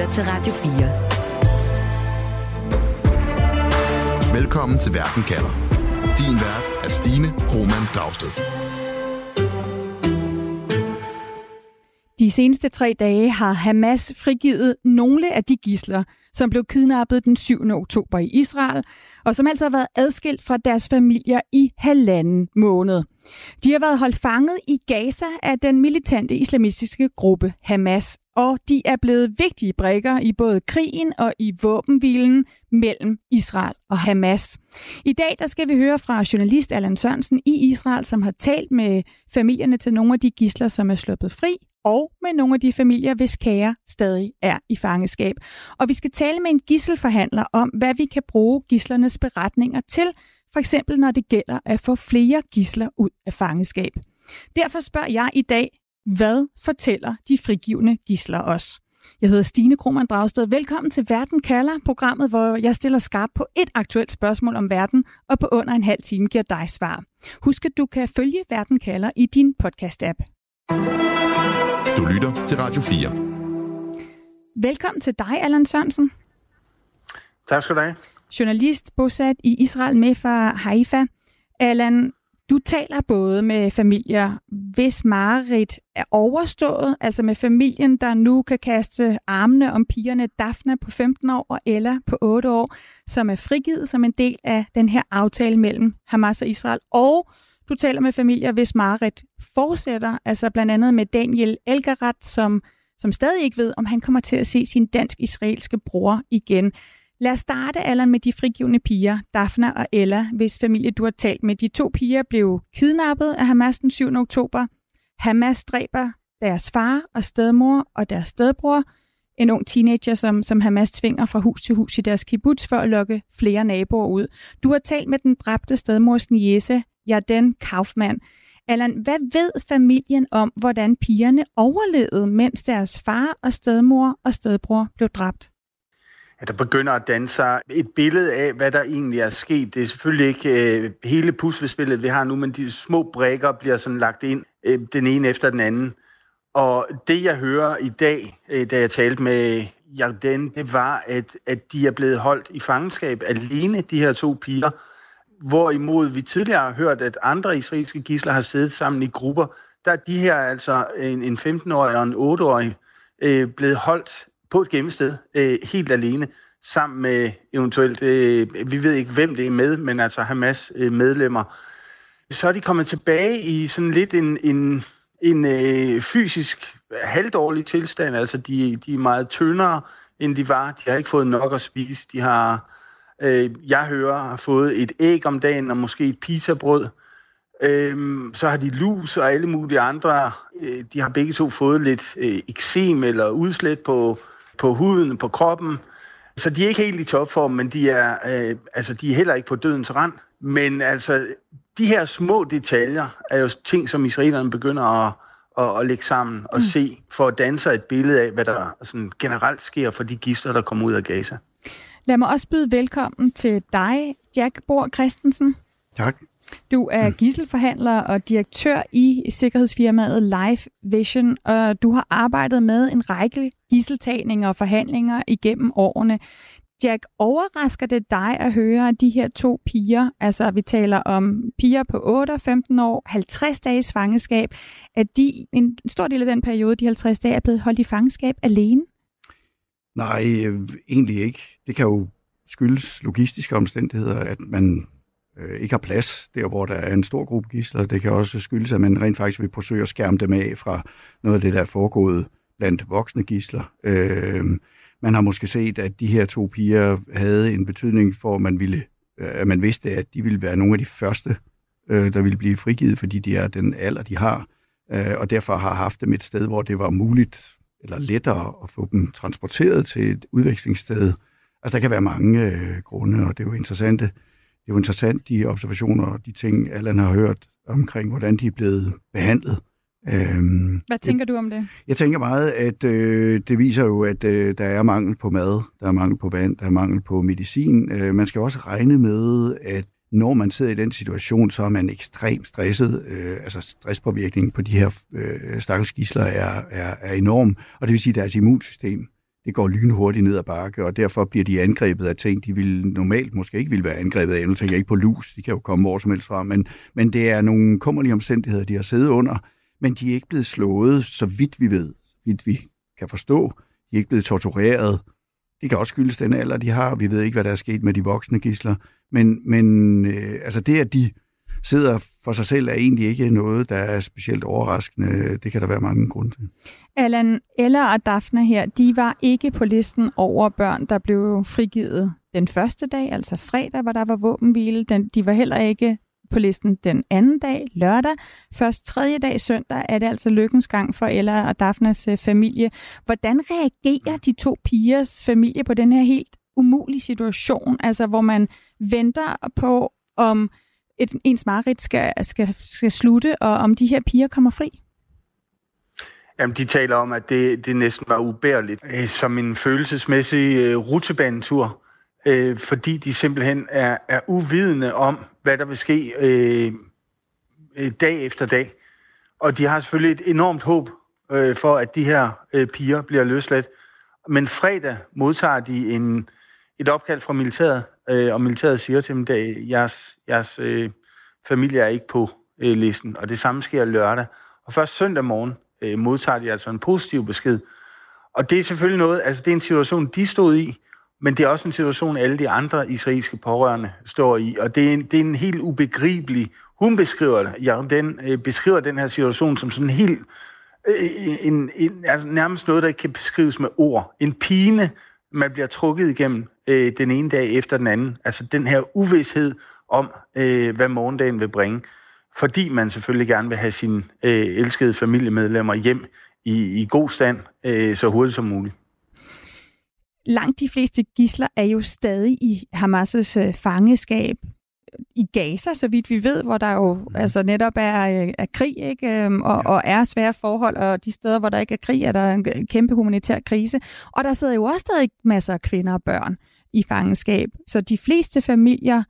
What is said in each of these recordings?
lytter til Radio 4. Velkommen til Verden kalder. Din vært er Stine Roman Dragsted. De seneste tre dage har Hamas frigivet nogle af de gisler, som blev kidnappet den 7. oktober i Israel, og som altså har været adskilt fra deres familier i halvanden måned. De har været holdt fanget i Gaza af den militante islamistiske gruppe Hamas, og de er blevet vigtige brikker i både krigen og i våbenhvilen mellem Israel og Hamas. I dag der skal vi høre fra journalist Allan Sørensen i Israel, som har talt med familierne til nogle af de gisler, som er sluppet fri, og med nogle af de familier, hvis kære stadig er i fangeskab. Og vi skal tale med en gisselforhandler om, hvad vi kan bruge gislernes beretninger til, for eksempel når det gælder at få flere gisler ud af fangeskab. Derfor spørger jeg i dag, hvad fortæller de frigivende gisler os? Jeg hedder Stine Krohmann Dragsted. Velkommen til Verden kalder, programmet, hvor jeg stiller skarp på et aktuelt spørgsmål om verden, og på under en halv time giver dig svar. Husk, at du kan følge Verden kalder i din podcast-app. Du lytter til Radio 4. Velkommen til dig, Allan Sørensen. Tak skal du have. Journalist bosat i Israel med fra Haifa. Allan, du taler både med familier, hvis mareridt er overstået, altså med familien, der nu kan kaste armene om pigerne Daphne på 15 år og Ella på 8 år, som er frigivet som en del af den her aftale mellem Hamas og Israel, og du taler med familier, hvis mareridt fortsætter, altså blandt andet med Daniel Elgarat, som, som stadig ikke ved, om han kommer til at se sin dansk-israelske bror igen. Lad os starte, Allan, med de frigivende piger, Daphne og Ella, hvis familie du har talt med. De to piger blev kidnappet af Hamas den 7. oktober. Hamas dræber deres far og stedmor og deres stedbror, en ung teenager, som, som Hamas tvinger fra hus til hus i deres kibbutz for at lokke flere naboer ud. Du har talt med den dræbte stedmors niese, Jarden Kaufmann. Allan, hvad ved familien om, hvordan pigerne overlevede, mens deres far og stedmor og stedbror blev dræbt? At der begynder at danne sig et billede af, hvad der egentlig er sket. Det er selvfølgelig ikke øh, hele puslespillet, vi har nu, men de små brækker bliver sådan lagt ind, øh, den ene efter den anden. Og det, jeg hører i dag, øh, da jeg talte med Jardin, det var, at, at de er blevet holdt i fangenskab alene, de her to piger, Hvorimod vi tidligere har hørt, at andre israelske gisler har siddet sammen i grupper, der er de her altså en, en 15-årig og en 8-årig øh, blevet holdt på et gemmested øh, helt alene, sammen med eventuelt, øh, vi ved ikke hvem det er med, men altså Hamas øh, medlemmer. Så er de kommet tilbage i sådan lidt en, en, en øh, fysisk halvdårlig tilstand, altså de, de er meget tyndere, end de var. De har ikke fået nok at spise. De har øh, jeg hører, har fået et æg om dagen og måske et pizzabrød. Øhm, så har de lus og alle mulige andre. Øh, de har begge to fået lidt øh, eksem eller udslæt på, på huden, på kroppen. Så de er ikke helt i topform, men de er, øh, altså, de er heller ikke på dødens rand. Men altså, de her små detaljer er jo ting, som israelerne begynder at, at, at lægge sammen og mm. se, for at danse et billede af, hvad der sådan generelt sker for de gisler, der kommer ud af Gaza. Lad mig også byde velkommen til dig, Jack Bor Christensen. Tak. Du er mm. gisselforhandler og direktør i sikkerhedsfirmaet Life Vision, og du har arbejdet med en række gisseltagninger og forhandlinger igennem årene. Jack, overrasker det dig at høre, at de her to piger, altså vi taler om piger på 8 og 15 år, 50 dages fangeskab, at de, en stor del af den periode, de 50 dage, er blevet holdt i fangeskab alene? Nej, øh, egentlig ikke. Det kan jo skyldes logistiske omstændigheder, at man øh, ikke har plads der, hvor der er en stor gruppe gisler. Det kan også skyldes, at man rent faktisk vil forsøge at skærme dem af fra noget af det, der er foregået blandt voksne gisler. Øh, man har måske set, at de her to piger havde en betydning for, at man, ville, øh, at man vidste, at de ville være nogle af de første, øh, der ville blive frigivet, fordi de er den alder, de har, øh, og derfor har haft dem et sted, hvor det var muligt eller lettere at få dem transporteret til et udvekslingssted. Altså, der kan være mange øh, grunde, og det er jo interessant, det er jo interessant, de observationer og de ting, Allan har hørt omkring, hvordan de er blevet behandlet. Øhm, Hvad tænker du om det? Jeg tænker meget, at øh, det viser jo, at øh, der er mangel på mad, der er mangel på vand, der er mangel på medicin. Øh, man skal også regne med, at når man sidder i den situation, så er man ekstremt stresset. Øh, altså stresspåvirkningen på de her øh, stakkels gisler er, er, er enorm, og det vil sige, at deres immunsystem det går lynhurtigt ned ad bakke, og derfor bliver de angrebet af ting, de vil normalt måske ikke ville være angrebet af. Nu tænker jeg ikke på lus, de kan jo komme hvor som helst fra, men, men det er nogle kummerlige omstændigheder, de har siddet under, men de er ikke blevet slået, så vidt vi ved, så vidt vi kan forstå. De er ikke blevet tortureret. Det kan også skyldes den alder, de har. Vi ved ikke, hvad der er sket med de voksne gisler. Men, men øh, altså det, at de sidder for sig selv, er egentlig ikke noget, der er specielt overraskende. Det kan der være mange grunde til. Allan, Ella og Daphne her, de var ikke på listen over børn, der blev frigivet den første dag, altså fredag, hvor der var våbenhvile. Den, de var heller ikke på listen den anden dag, lørdag. Først tredje dag, søndag, er det altså lykkens gang for Ella og Daphnes øh, familie. Hvordan reagerer de to pigers familie på den her helt umulige situation, altså hvor man venter på, om et, ens mareridt skal, skal, skal slutte, og om de her piger kommer fri? Jamen, de taler om, at det, det næsten var ubærligt. Øh, som en følelsesmæssig øh, rutebanetur, øh, fordi de simpelthen er, er uvidende om, hvad der vil ske øh, øh, dag efter dag. Og de har selvfølgelig et enormt håb øh, for, at de her øh, piger bliver løsladt. Men fredag modtager de en, et opkald fra militæret, øh, og militæret siger til dem, at jeres, jeres øh, familie er ikke på øh, listen, og det samme sker lørdag. Og først søndag morgen øh, modtager de altså en positiv besked. Og det er selvfølgelig noget, altså det er en situation, de stod i, men det er også en situation, alle de andre israelske pårørende står i, og det er en, det er en helt ubegribelig, hun beskriver det, ja, den øh, beskriver den her situation som sådan helt, øh, en, en, altså nærmest noget, der ikke kan beskrives med ord. En pine, man bliver trukket igennem øh, den ene dag efter den anden. Altså den her uvidshed om, øh, hvad morgendagen vil bringe. Fordi man selvfølgelig gerne vil have sine øh, elskede familiemedlemmer hjem i, i god stand øh, så hurtigt som muligt. Langt de fleste gisler er jo stadig i Hamas' øh, fangeskab i Gaza, så vidt vi ved, hvor der jo mm. altså netop er, er krig, ikke? Øhm, og, ja. og er svære forhold, og de steder, hvor der ikke er krig, er der en kæmpe humanitær krise. Og der sidder jo også stadig masser af kvinder og børn i fangenskab. Så de fleste familier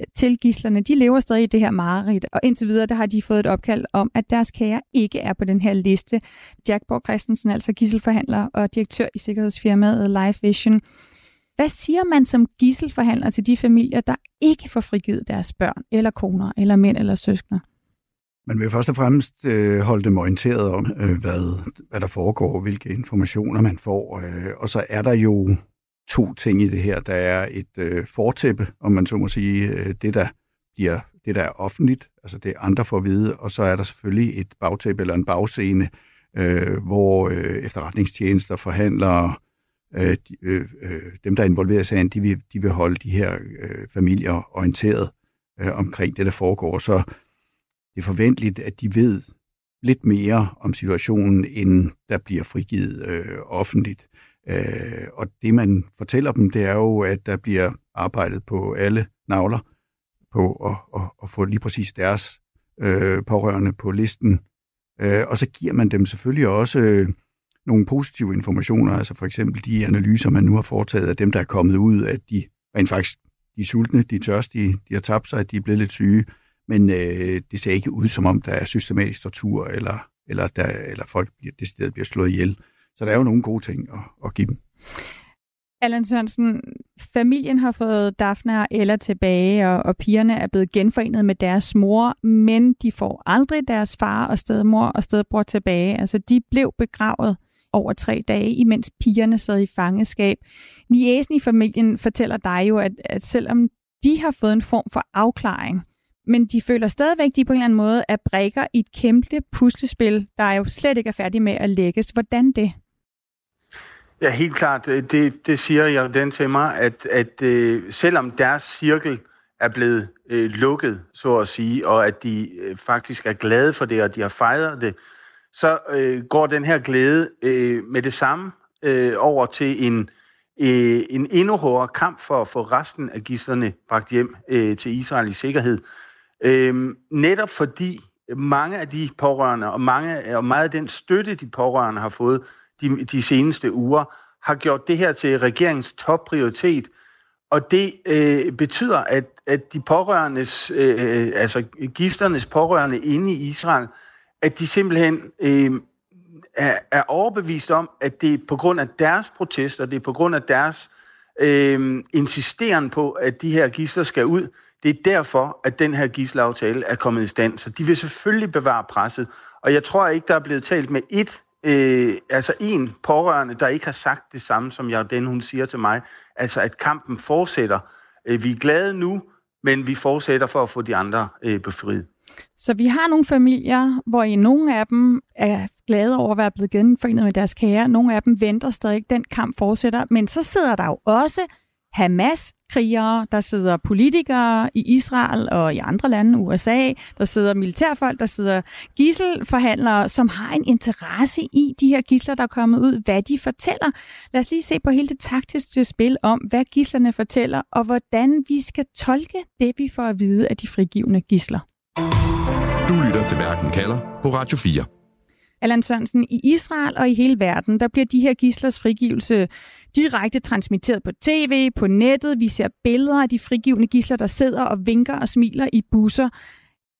øh, til gislerne, de lever stadig i det her mareridt, og indtil videre, der har de fået et opkald om, at deres kære ikke er på den her liste. Jack Borg Christensen, altså gisselforhandler og direktør i sikkerhedsfirmaet Life Vision, hvad siger man som gisselforhandler til de familier, der ikke får frigivet deres børn, eller koner, eller mænd, eller søskende? Man vil først og fremmest øh, holde dem orienteret om, øh, hvad, hvad der foregår, hvilke informationer man får. Øh, og så er der jo to ting i det her. Der er et øh, fortæppe, om man så må sige, øh, det, der bliver, det, der er offentligt, altså det andre får at vide, og så er der selvfølgelig et bagtæppe eller en bagscene, øh, hvor øh, efterretningstjenester, forhandlere, øh, de, øh, øh dem, der er involveret i sagen, de vil, de vil holde de her øh, familier orienteret øh, omkring det, der foregår. Så det er forventeligt, at de ved lidt mere om situationen, end der bliver frigivet øh, offentligt. Øh, og det, man fortæller dem, det er jo, at der bliver arbejdet på alle navler på at, at, at få lige præcis deres øh, pårørende på listen. Øh, og så giver man dem selvfølgelig også øh, nogle positive informationer, altså for eksempel de analyser, man nu har foretaget af dem, der er kommet ud, at de rent faktisk de er sultne, de er tørstige, de har tabt sig, de er blevet lidt syge, men øh, det ser ikke ud som om, der er systematisk tortur, eller, eller, der, eller folk bliver, det bliver slået ihjel. Så der er jo nogle gode ting at, at give dem. Allan Sørensen, familien har fået Daphne og Ella tilbage, og, og pigerne er blevet genforenet med deres mor, men de får aldrig deres far og stedmor og stedbror tilbage. Altså, de blev begravet over tre dage, imens pigerne sad i fangeskab. Niesen i familien fortæller dig jo, at, at selvom de har fået en form for afklaring, men de føler stadigvæk, de på en eller anden måde er brækker i et kæmpe puslespil, der jo slet ikke er færdig med at lægges. Hvordan det? Ja, helt klart. Det, det siger jeg den til mig, at, at øh, selvom deres cirkel er blevet øh, lukket, så at sige, og at de øh, faktisk er glade for det, og de har fejret det, så øh, går den her glæde øh, med det samme øh, over til en, øh, en endnu hårdere kamp for at få resten af gislerne bragt hjem øh, til Israel i sikkerhed. Øh, netop fordi mange af de pårørende, og, mange, og meget af den støtte, de pårørende har fået, de, de seneste uger, har gjort det her til regeringens topprioritet. Og det øh, betyder, at, at de pårørendes, øh, altså gislernes pårørende inde i Israel, at de simpelthen øh, er, er overbevist om, at det er på grund af deres protester, det er på grund af deres øh, insisteren på, at de her gisler skal ud. Det er derfor, at den her gislaftale er kommet i stand. Så de vil selvfølgelig bevare presset. Og jeg tror ikke, der er blevet talt med et, øh, altså en pårørende, der ikke har sagt det samme, som jeg den hun siger til mig. Altså, at kampen fortsætter. Øh, vi er glade nu, men vi fortsætter for at få de andre øh, befriet. Så vi har nogle familier, hvor i nogle af dem er glade over at være blevet genforenet med deres kære. Nogle af dem venter stadig, den kamp fortsætter. Men så sidder der jo også Hamas-krigere, der sidder politikere i Israel og i andre lande, USA, der sidder militærfolk, der sidder gisselforhandlere, som har en interesse i de her gisler, der er kommet ud, hvad de fortæller. Lad os lige se på hele det taktiske spil om, hvad gislerne fortæller, og hvordan vi skal tolke det, vi får at vide af de frigivende gisler. Du lytter til Verden kalder på Radio 4. Allan Sørensen, i Israel og i hele verden, der bliver de her gislers frigivelse direkte transmitteret på tv, på nettet. Vi ser billeder af de frigivende gisler, der sidder og vinker og smiler i busser.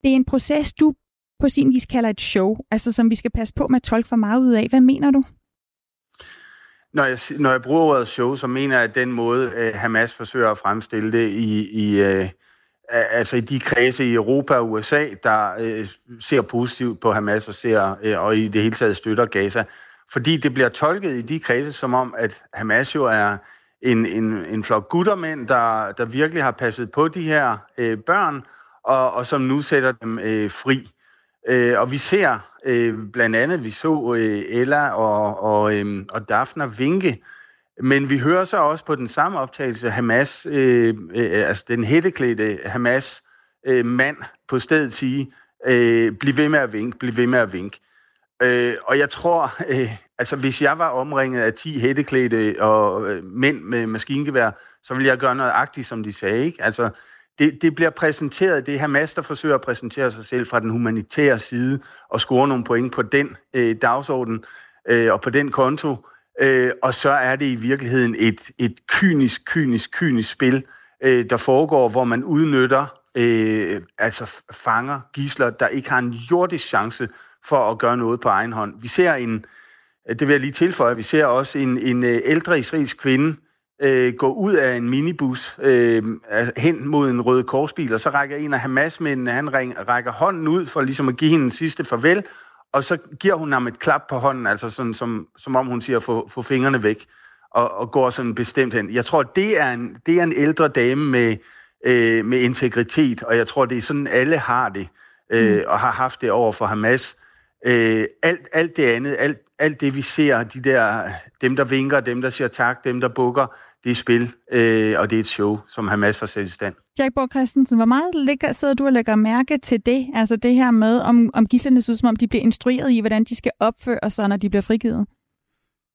Det er en proces, du på sin vis kalder et show, altså som vi skal passe på med at tolke for meget ud af. Hvad mener du? Når jeg, når jeg bruger ordet show, så mener jeg, at den måde, øh, Hamas forsøger at fremstille det i, i, øh, altså i de kredse i Europa og USA, der øh, ser positivt på Hamas og, ser, øh, og i det hele taget støtter Gaza. Fordi det bliver tolket i de kredse som om, at Hamas jo er en, en, en flok guttermænd, der, der virkelig har passet på de her øh, børn, og, og som nu sætter dem øh, fri. Øh, og vi ser øh, blandt andet, vi så øh, Ella og, og, øh, og Daphne vinke men vi hører så også på den samme optagelse Hamas, øh, øh, altså den hætteklædte Hamas øh, mand på stedet sige, øh, bliv ved med at vink, bliv ved med at vink. Øh, og jeg tror, øh, altså hvis jeg var omringet af 10 hætteklædte og øh, mænd med maskingevær, så ville jeg gøre noget agtigt, som de sagde. Ikke? Altså, det, det bliver præsenteret, det er Hamas, der forsøger at præsentere sig selv fra den humanitære side og score nogle point på den øh, dagsorden øh, og på den konto. Øh, og så er det i virkeligheden et, et kynisk, kynisk, kynisk spil, øh, der foregår, hvor man udnytter, øh, altså fanger gisler, der ikke har en jordisk chance for at gøre noget på egen hånd. Vi ser en, det vil jeg lige tilføje, vi ser også en, en øh, ældre israelsk kvinde øh, gå ud af en minibus øh, hen mod en røde korsbil, og så rækker en af Hamas-mændene, han rækker hånden ud for ligesom at give hende en sidste farvel, og så giver hun ham et klap på hånden, altså sådan, som, som om hun siger, få, få fingrene væk, og, og går sådan bestemt hen. Jeg tror, det er en, det er en ældre dame med, øh, med integritet, og jeg tror, det er sådan, alle har det, øh, mm. og har haft det over for Hamas. Øh, alt, alt det andet, alt, alt det vi ser, de der, dem der vinker, dem der siger tak, dem der bukker, det er spil, øh, og det er et show, som Hamas har sat i stand. Jack Borg Christensen, hvor meget ligger, sidder du og lægger mærke til det? Altså det her med, om, om gislerne synes, som om de bliver instrueret i, hvordan de skal opføre sig, når de bliver frigivet?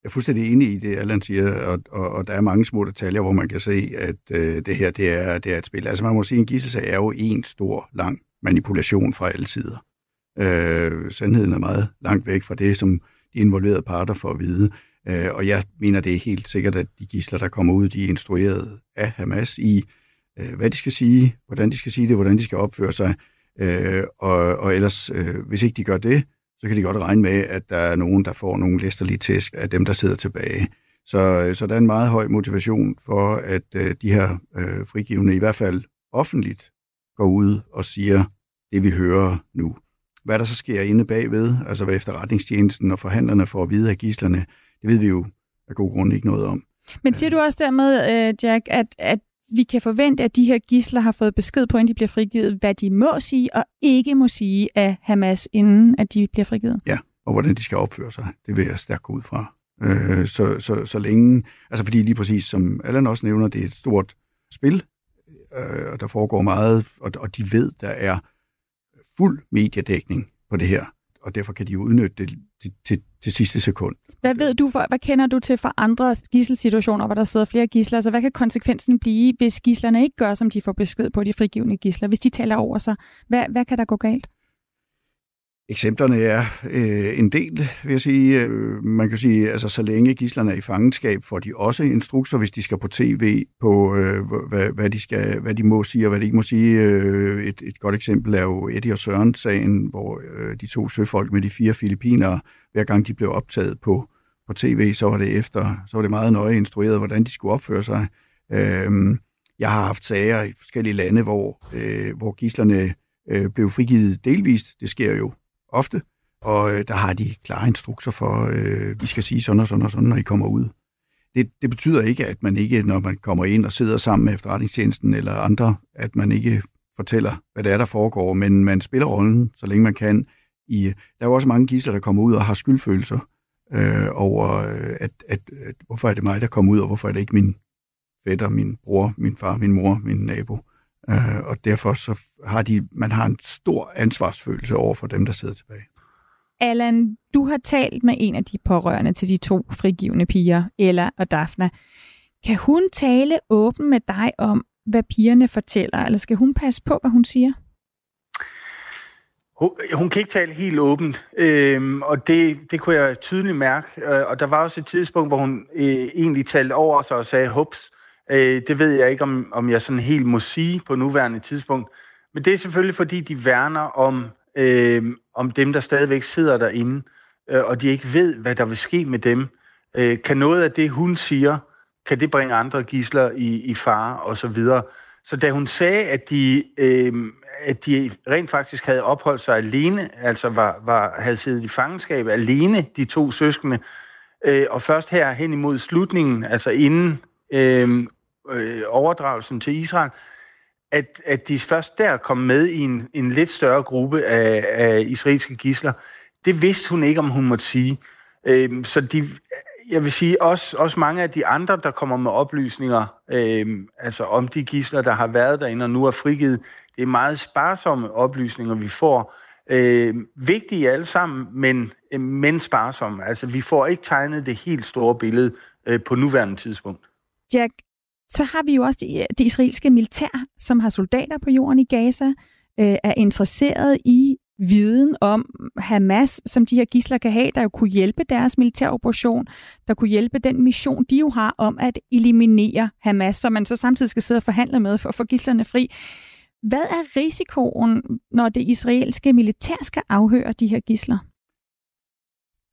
Jeg er fuldstændig enig i det, Allan siger, og, og, og der er mange små detaljer, hvor man kan se, at øh, det her det er, det er et spil. Altså man må sige, at en gisselsag er jo en stor, lang manipulation fra alle sider. Øh, sandheden er meget langt væk fra det, som de involverede parter får at vide. Øh, og jeg mener, det er helt sikkert, at de gisler, der kommer ud, de er instrueret af Hamas i, øh, hvad de skal sige, hvordan de skal sige det, hvordan de skal opføre sig. Øh, og, og ellers, øh, hvis ikke de gør det, så kan de godt regne med, at der er nogen, der får nogle læsterlige tæsk af dem, der sidder tilbage. Så, øh, så der er en meget høj motivation for, at øh, de her øh, frigivende i hvert fald offentligt går ud og siger det, vi hører nu. Hvad der så sker inde bagved, altså hvad efterretningstjenesten og forhandlerne får at vide af gislerne, det ved vi jo af god grund ikke noget om. Men siger du også dermed, øh, Jack, at, at vi kan forvente, at de her gisler har fået besked på, inden de bliver frigivet, hvad de må sige og ikke må sige af Hamas, inden at de bliver frigivet? Ja, og hvordan de skal opføre sig. Det vil jeg stærkt gå ud fra. Øh, så, så, så længe, altså fordi lige præcis som Allan også nævner, det er et stort spil, øh, og der foregår meget, og, og de ved, der er fuld mediedækning på det her, og derfor kan de jo udnytte det til, til, til sidste sekund. Hvad ved du for, hvad kender du til for andre gisselsituationer, hvor der sidder flere gisler? Altså, hvad kan konsekvensen blive, hvis gislerne ikke gør, som de får besked på, de frigivende gisler? Hvis de taler over sig, hvad, hvad kan der gå galt? Eksemplerne er øh, en del, vil jeg sige. Øh, man kan sige, altså så længe gislerne er i fangenskab, får de også instrukser, hvis de skal på tv, på øh, hvad, hvad, de skal, hvad de må sige og hvad de ikke må sige. Øh, et, et godt eksempel er jo Eddie og Søren-sagen, hvor øh, de to søfolk med de fire filipiner, hver gang de blev optaget på, på tv, så var det efter, så var det meget nøje instrueret, hvordan de skulle opføre sig. Øh, jeg har haft sager i forskellige lande, hvor, øh, hvor gislerne øh, blev frigivet delvist. Det sker jo ofte, og øh, der har de klare instrukser for, øh, vi skal sige sådan og sådan og sådan, når I kommer ud. Det, det betyder ikke, at man ikke, når man kommer ind og sidder sammen med efterretningstjenesten eller andre, at man ikke fortæller, hvad det er, der foregår, men man spiller rollen, så længe man kan. I, der er jo også mange gidsler, der kommer ud og har skyldfølelser øh, over, øh, at, at, at hvorfor er det mig, der kommer ud, og hvorfor er det ikke min fætter, min bror, min far, min mor, min nabo. Øh, og derfor så har de, man har en stor ansvarsfølelse over for dem, der sidder tilbage. Allan, du har talt med en af de pårørende til de to frigivende piger, Ella og Daphne. Kan hun tale åben med dig om, hvad pigerne fortæller, eller skal hun passe på, hvad hun siger? Hun, hun kan ikke tale helt åbent, øhm, og det, det kunne jeg tydeligt mærke. Øh, og der var også et tidspunkt, hvor hun øh, egentlig talte over sig og sagde, hups, Øh, Øh, det ved jeg ikke, om, om jeg sådan helt må sige på nuværende tidspunkt. Men det er selvfølgelig, fordi de værner om, øh, om dem, der stadigvæk sidder derinde, øh, og de ikke ved, hvad der vil ske med dem. Øh, kan noget af det, hun siger, kan det bringe andre gisler i, i fare og så videre. Så da hun sagde, at de, øh, at de rent faktisk havde opholdt sig alene, altså var, var, havde siddet i fangenskab alene, de to søskende, øh, og først her hen imod slutningen, altså inden øh, øh, overdragelsen til Israel, at, at de først der kom med i en, en lidt større gruppe af, af israelske gisler. Det vidste hun ikke, om hun måtte sige. Øh, så de, jeg vil sige, også, også mange af de andre, der kommer med oplysninger, øh, altså om de gisler, der har været derinde og nu er frigivet, det er meget sparsomme oplysninger, vi får. Øh, vigtige alle sammen, men, men sparsomme. Altså, vi får ikke tegnet det helt store billede øh, på nuværende tidspunkt. Jack, så har vi jo også det, øh, det israelske militær, som har soldater på jorden i Gaza, øh, er interesseret i viden om Hamas, som de her gisler kan have, der jo kunne hjælpe deres militæroperation, der kunne hjælpe den mission, de jo har om at eliminere Hamas, som man så samtidig skal sidde og forhandle med for at få gislerne fri. Hvad er risikoen, når det israelske militær skal afhøre de her gisler?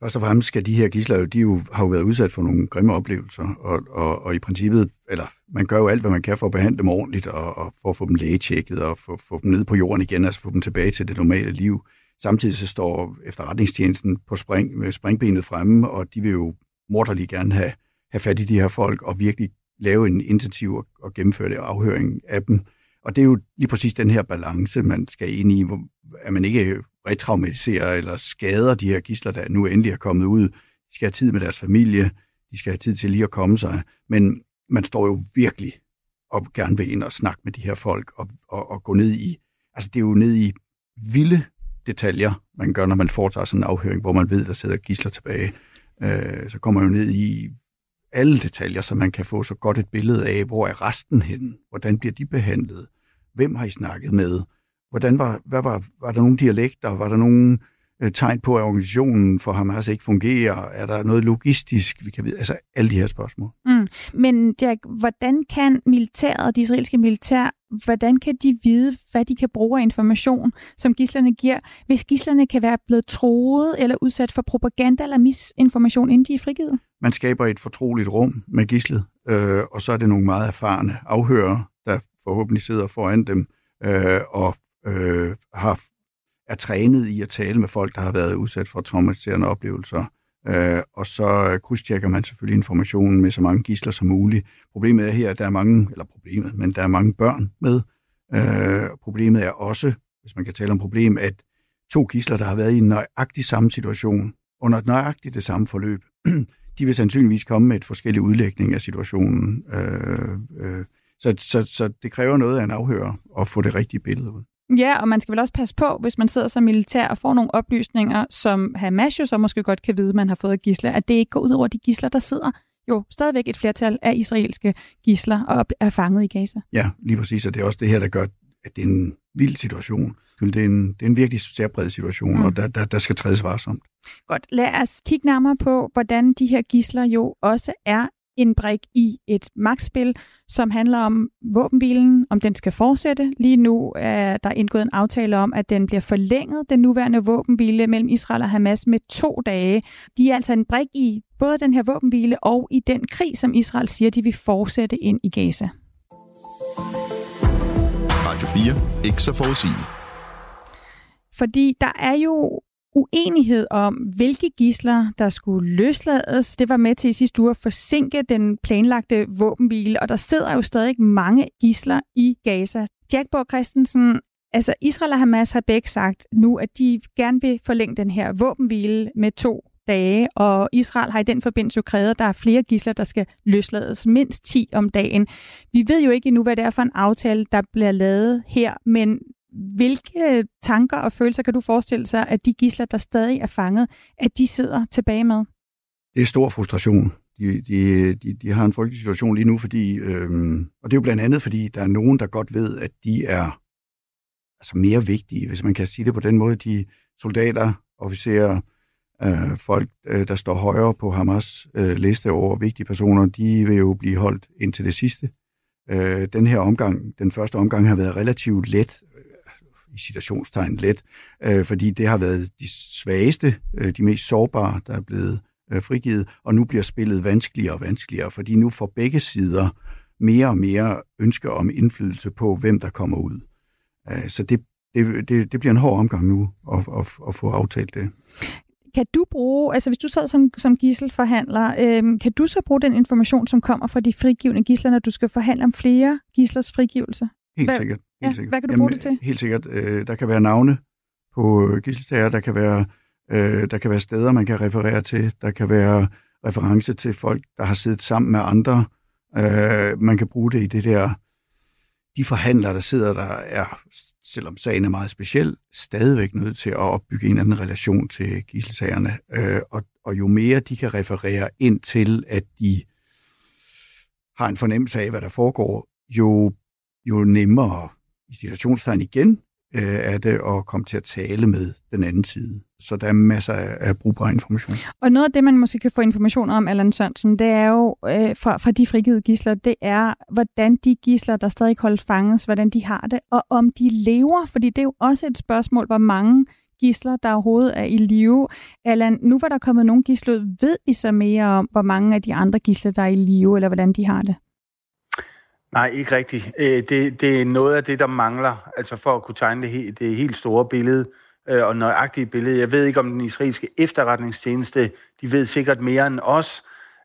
Først og fremmest skal de her gisler jo, de jo, har jo været udsat for nogle grimme oplevelser, og, og, og i princippet, eller man gør jo alt, hvad man kan for at behandle dem ordentligt, og, og for at få dem lægetjekket, og få, få dem ned på jorden igen, altså få dem tilbage til det normale liv. Samtidig så står efterretningstjenesten på spring, med springbenet fremme, og de vil jo morderligt gerne have, have fat i de her folk, og virkelig lave en intensiv og, og gennemføre afhøring af dem. Og det er jo lige præcis den her balance, man skal ind i, hvor at man ikke retraumatiserer eller skader de her gisler, der nu endelig er kommet ud. De skal have tid med deres familie, de skal have tid til lige at komme sig. Men man står jo virkelig og gerne vil ind og snakke med de her folk og, og, og gå ned i, altså det er jo ned i vilde detaljer, man gør, når man foretager sådan en afhøring, hvor man ved, der sidder gisler tilbage. Øh, så kommer man jo ned i alle detaljer, så man kan få så godt et billede af, hvor er resten henne? Hvordan bliver de behandlet? Hvem har I snakket med? Hvordan var, hvad var, var der nogle dialekter? Var der nogle øh, tegn på, at organisationen for Hamas ikke fungerer? Er der noget logistisk, vi kan vide? Altså alle de her spørgsmål. Mm. Men Jack, hvordan kan militæret, de israelske militær, hvordan kan de vide, hvad de kan bruge af information, som gislerne giver, hvis gislerne kan være blevet troet eller udsat for propaganda eller misinformation, inden de er frigivet? Man skaber et fortroligt rum med gislet, øh, og så er det nogle meget erfarne afhørere, der forhåbentlig sidder foran dem øh, og øh, har, er trænet i at tale med folk, der har været udsat for traumatiserende oplevelser. Øh, og så øh, krydstjekker man selvfølgelig informationen med så mange gisler som muligt. Problemet er her, at der er mange, eller problemet, men der er mange børn med. Øh, problemet er også, hvis man kan tale om problem, at to gisler, der har været i en nøjagtig samme situation, under nøjagtigt det samme forløb, de vil sandsynligvis komme med et forskelligt udlægning af situationen. Øh, øh, så, så, så det kræver noget af en afhører at få det rigtige billede ud. Ja, og man skal vel også passe på, hvis man sidder som militær og får nogle oplysninger, som Hamas jo så måske godt kan vide, man har fået gisler, at det ikke går ud over de gisler, der sidder jo stadigvæk et flertal af israelske gisler og er fanget i Gaza. Ja, lige præcis, og det er også det her, der gør, at det er en vild situation. Det er en, det er en virkelig særpræget situation, mm. og der, der, der skal trædes varsomt. Godt. Lad os kigge nærmere på, hvordan de her gisler jo også er en brik i et magtspil, som handler om våbenhvilen, om den skal fortsætte. Lige nu er der indgået en aftale om, at den bliver forlænget, den nuværende våbenhvile mellem Israel og Hamas med to dage. De er altså en brik i både den her våbenhvile og i den krig, som Israel siger, de vil fortsætte ind i Gaza. Radio 4. Ikke så forudsigeligt. Fordi der er jo uenighed om, hvilke gisler, der skulle løslades. Det var med til i sidste uge at forsinke den planlagte våbenhvile, og der sidder jo stadig mange gisler i Gaza. Jack Borg Christensen, altså Israel og Hamas har begge sagt nu, at de gerne vil forlænge den her våbenhvile med to dage, og Israel har i den forbindelse jo krævet, at der er flere gisler, der skal løslades, mindst 10 om dagen. Vi ved jo ikke endnu, hvad det er for en aftale, der bliver lavet her, men hvilke tanker og følelser kan du forestille sig, at de gisler, der stadig er fanget, at de sidder tilbage med? Det er stor frustration. De, de, de, de har en frygtelig situation lige nu, fordi, øhm, og det er jo blandt andet, fordi der er nogen, der godt ved, at de er altså mere vigtige, hvis man kan sige det på den måde. De soldater, officerer, øh, folk, øh, der står højere på Hamas øh, liste over vigtige personer, de vil jo blive holdt indtil det sidste. Øh, den her omgang, den første omgang, har været relativt let i citationstegn let, øh, fordi det har været de svageste, øh, de mest sårbare, der er blevet øh, frigivet, og nu bliver spillet vanskeligere og vanskeligere, fordi nu får begge sider mere og mere ønske om indflydelse på, hvem der kommer ud. Øh, så det, det, det, det bliver en hård omgang nu at, at, at få aftalt det. Kan du bruge, altså hvis du sad som, som gisselforhandler, øhm, kan du så bruge den information, som kommer fra de frigivende gisler, når du skal forhandle om flere gislers frigivelse? Helt Hvad, sikkert. Helt ja, sikkert. Hvad kan du bruge Jamen, det til? Helt sikkert. Øh, der kan være navne på gisseltager, der kan være øh, der kan være steder, man kan referere til, der kan være reference til folk, der har siddet sammen med andre. Øh, man kan bruge det i det der, de forhandlere, der sidder der, er, selvom sagen er meget speciel, stadigvæk nødt til at opbygge en anden relation til gisselsagerne. Øh, og, og jo mere de kan referere ind til, at de har en fornemmelse af, hvad der foregår, jo, jo nemmere i situationstegn igen øh, er det at komme til at tale med den anden side. Så der er masser af, af brugbar information. Og noget af det, man måske kan få information om, Allan Sørensen, det er jo øh, fra, fra de frigivede gisler, det er, hvordan de gisler, der stadig holdes fanges, hvordan de har det, og om de lever, fordi det er jo også et spørgsmål, hvor mange gisler, der overhovedet er i live. Allan, nu var der kommet nogle gisler ud, ved I så mere om, hvor mange af de andre gisler, der er i live, eller hvordan de har det? Nej, ikke rigtigt. Øh, det, det er noget af det, der mangler, altså for at kunne tegne det, helt, det helt store billede øh, og nøjagtige billede. Jeg ved ikke, om den israelske efterretningstjeneste, de ved sikkert mere end os,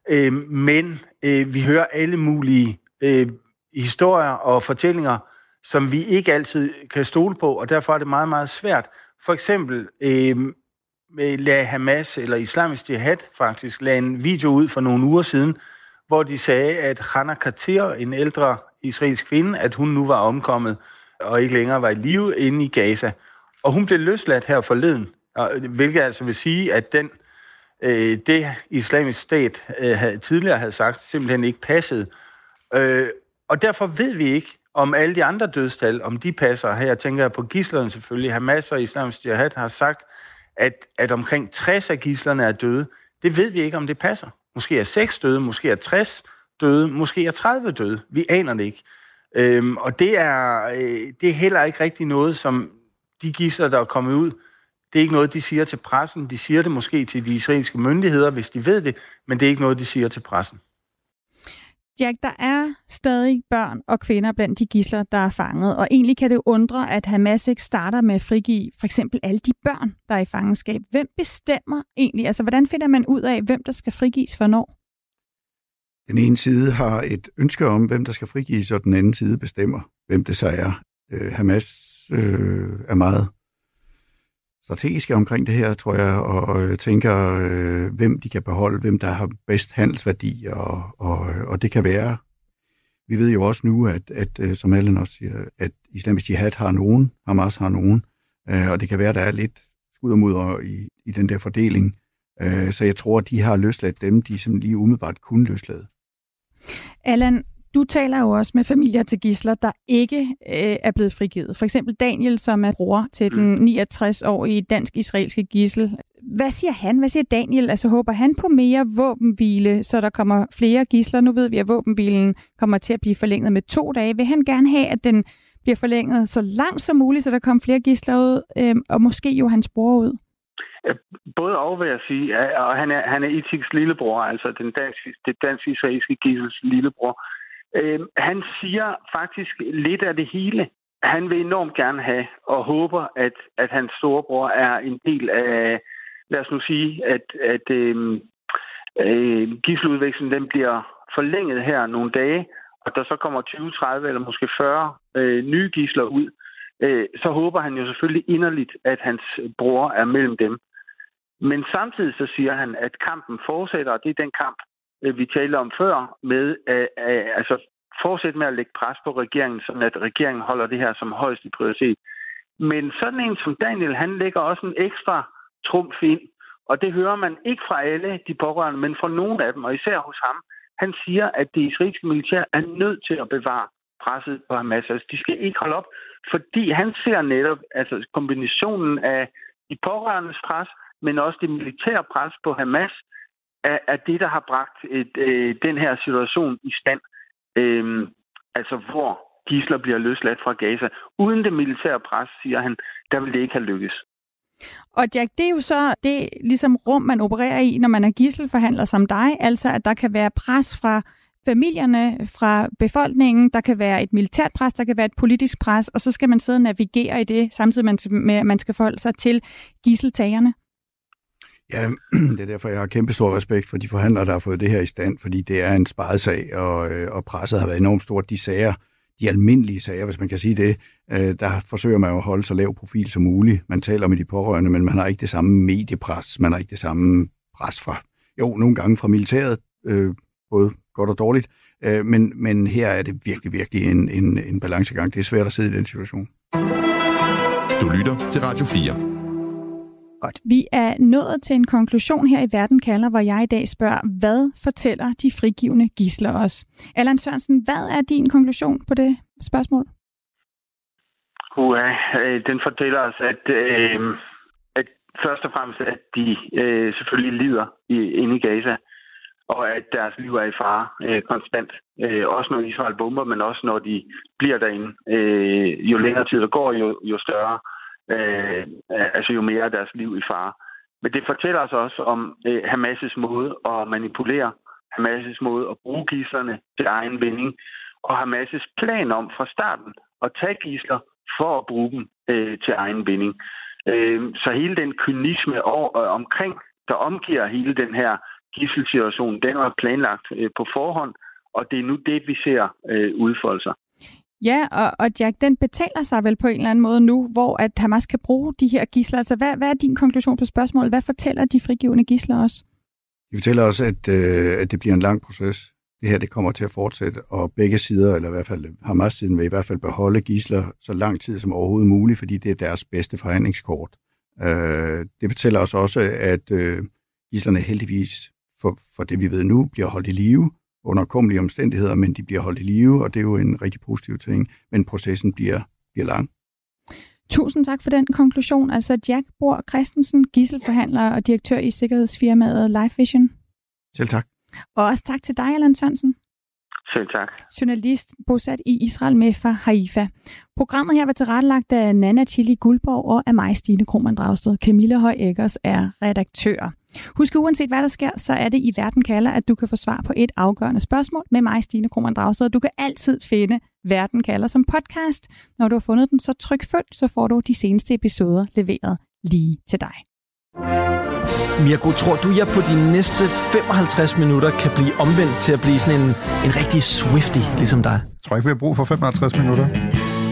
øh, men vi hører alle mulige historier og fortællinger, som vi ikke altid kan stole på, og derfor er det meget, meget svært. For eksempel lagde Hamas, eller Islamisk Jihad faktisk, lagde en video ud for nogle uger siden, hvor de sagde, at Hana Katir, en ældre israelsk kvinde, at hun nu var omkommet og ikke længere var i live inde i Gaza. Og hun blev løsladt her forleden, hvilket altså vil sige, at den, øh, det islamisk stat øh, havde, tidligere havde sagt, simpelthen ikke passede. Øh, og derfor ved vi ikke, om alle de andre dødstal, om de passer. Her tænker jeg på gislerne selvfølgelig. Hamas og Islamisk Jihad har sagt, at, at omkring 60 af gislerne er døde. Det ved vi ikke, om det passer. Måske er 6 døde, måske er 60 døde, måske er 30 døde. Vi aner det ikke. Øhm, og det er, øh, det er heller ikke rigtig noget, som de gisler, der er kommet ud, det er ikke noget, de siger til pressen. De siger det måske til de israelske myndigheder, hvis de ved det, men det er ikke noget, de siger til pressen. Jack, der er stadig børn og kvinder blandt de gisler, der er fanget, og egentlig kan det undre, at Hamas ikke starter med at frigive for eksempel alle de børn, der er i fangenskab. Hvem bestemmer egentlig, altså hvordan finder man ud af, hvem der skal frigives hvornår? Den ene side har et ønske om, hvem der skal frigives, og den anden side bestemmer, hvem det så er. Øh, Hamas øh, er meget strategiske omkring det her, tror jeg, og øh, tænker, øh, hvem de kan beholde, hvem der har bedst handelsværdi, og, og, og det kan være. Vi ved jo også nu, at, at øh, som Allen også siger, at islamisk jihad har nogen, Hamas har nogen, øh, og det kan være, der er lidt skud og mudder i, i den der fordeling. Øh, så jeg tror, at de har løsladt dem, de som lige umiddelbart kunne løslade. Allan, du taler jo også med familier til gisler, der ikke øh, er blevet frigivet. For eksempel Daniel, som er bror til den 69-årige mm. dansk-israelske gissel. Hvad siger han? Hvad siger Daniel? Altså håber han på mere våbenhvile, så der kommer flere gisler? Nu ved vi, at våbenhvilen kommer til at blive forlænget med to dage. Vil han gerne have, at den bliver forlænget så langt som muligt, så der kommer flere gisler ud, øh, og måske jo hans bror ud? Både og, vil jeg sige. Og han er, han er Itiks lillebror, altså den dansk, det dansk-israelske gissels lillebror. Øh, han siger faktisk lidt af det hele. Han vil enormt gerne have og håber, at, at hans storebror er en del af, lad os nu sige, at, at øhm, øh, øh, gisseludvekslingen den bliver forlænget her nogle dage, og der så kommer 20, 30 eller måske 40 øh, nye gisler ud, øh, så håber han jo selvfølgelig inderligt, at hans bror er mellem dem. Men samtidig så siger han, at kampen fortsætter, og det er den kamp, Øh, vi talte om før, med at, altså fortsætte med at lægge pres på regeringen, sådan at regeringen holder det her som højeste prioritet. Men sådan en som Daniel, han lægger også en ekstra trumf ind, og det hører man ikke fra alle de pårørende, men fra nogle af dem, og især hos ham. Han siger, at det israelske militær er nødt til at bevare presset på Hamas. Altså, de skal ikke holde op, fordi han ser netop altså, kombinationen af de pårørendes pres, men også det militære pres på Hamas, er, er det, der har bragt et, øh, den her situation i stand. Øh, altså, hvor gisler bliver løsladt fra Gaza. Uden det militære pres, siger han, der vil det ikke have lykkes. Og Jack, det er jo så det ligesom rum, man opererer i, når man er gisselforhandler som dig, altså at der kan være pres fra familierne, fra befolkningen, der kan være et militært pres, der kan være et politisk pres, og så skal man sidde og navigere i det, samtidig med, at man skal forholde sig til gisseltagerne. Ja, det er derfor, jeg har kæmpe stor respekt for de forhandlere, der har fået det her i stand, fordi det er en sparet sag, og, øh, og presset har været enormt stort. De sager, de almindelige sager, hvis man kan sige det, øh, der forsøger man jo at holde så lav profil som muligt. Man taler med de pårørende, men man har ikke det samme mediepres, man har ikke det samme pres fra, jo, nogle gange fra militæret, øh, både godt og dårligt, øh, men, men her er det virkelig, virkelig en, en, en balancegang. Det er svært at sidde i den situation. Du lytter til Radio 4. Godt. Vi er nået til en konklusion her i Verden kalder, hvor jeg i dag spørger, hvad fortæller de frigivende gisler os? Allan Sørensen, hvad er din konklusion på det spørgsmål? Uha, øh, den fortæller os, at, øh, at først og fremmest, at de øh, selvfølgelig lider i, inde i Gaza, og at deres liv er i fare øh, konstant. Øh, også når Israel bomber, men også når de bliver derinde. Øh, jo længere tid der går, jo, jo større øh, Øh, øh, altså jo mere er deres liv i fare. Men det fortæller os også om øh, Hamas' måde at manipulere, Hamas' måde at bruge gislerne til egen vinding, og Hamas' plan om fra starten at tage gisler for at bruge dem øh, til egen vinding. Øh, så hele den kynisme over, øh, omkring, der omgiver hele den her gisselsituation, den var planlagt øh, på forhånd, og det er nu det, vi ser øh, udfolde sig. Ja, og, og Jack, den betaler sig vel på en eller anden måde nu, hvor at Hamas kan bruge de her gisler. Altså, hvad, hvad er din konklusion på spørgsmålet? Hvad fortæller de frigivende gisler os? De fortæller os, at, øh, at det bliver en lang proces. Det her det kommer til at fortsætte, og begge sider, eller i hvert fald Hamas-siden, vil i hvert fald beholde gisler så lang tid som overhovedet muligt, fordi det er deres bedste forhandlingskort. Øh, det fortæller os også, at øh, gislerne heldigvis, for, for det vi ved nu, bliver holdt i live, under kummelige omstændigheder, men de bliver holdt i live, og det er jo en rigtig positiv ting, men processen bliver, bliver lang. Tusind tak for den konklusion. Altså Jack Bor Christensen, gisselforhandler og direktør i sikkerhedsfirmaet Life Vision. Selv tak. Og også tak til dig, Allan Sørensen. Selv tak. Journalist bosat i Israel med fra Haifa. Programmet her var tilrettelagt af Nana Chili Guldborg og af mig, Stine Krohmann Dragsted. Camilla Høj Eggers er redaktør. Husk, uanset hvad der sker, så er det i Verden kalder, at du kan få svar på et afgørende spørgsmål med mig, Stine Krohmann Dragsted. Du kan altid finde Verden kalder som podcast. Når du har fundet den, så tryk følg, så får du de seneste episoder leveret lige til dig. Mirko, tror du, jeg på de næste 55 minutter kan blive omvendt til at blive sådan en, en rigtig Swifty, ligesom dig? Jeg tror ikke, vi har brug for 55 minutter.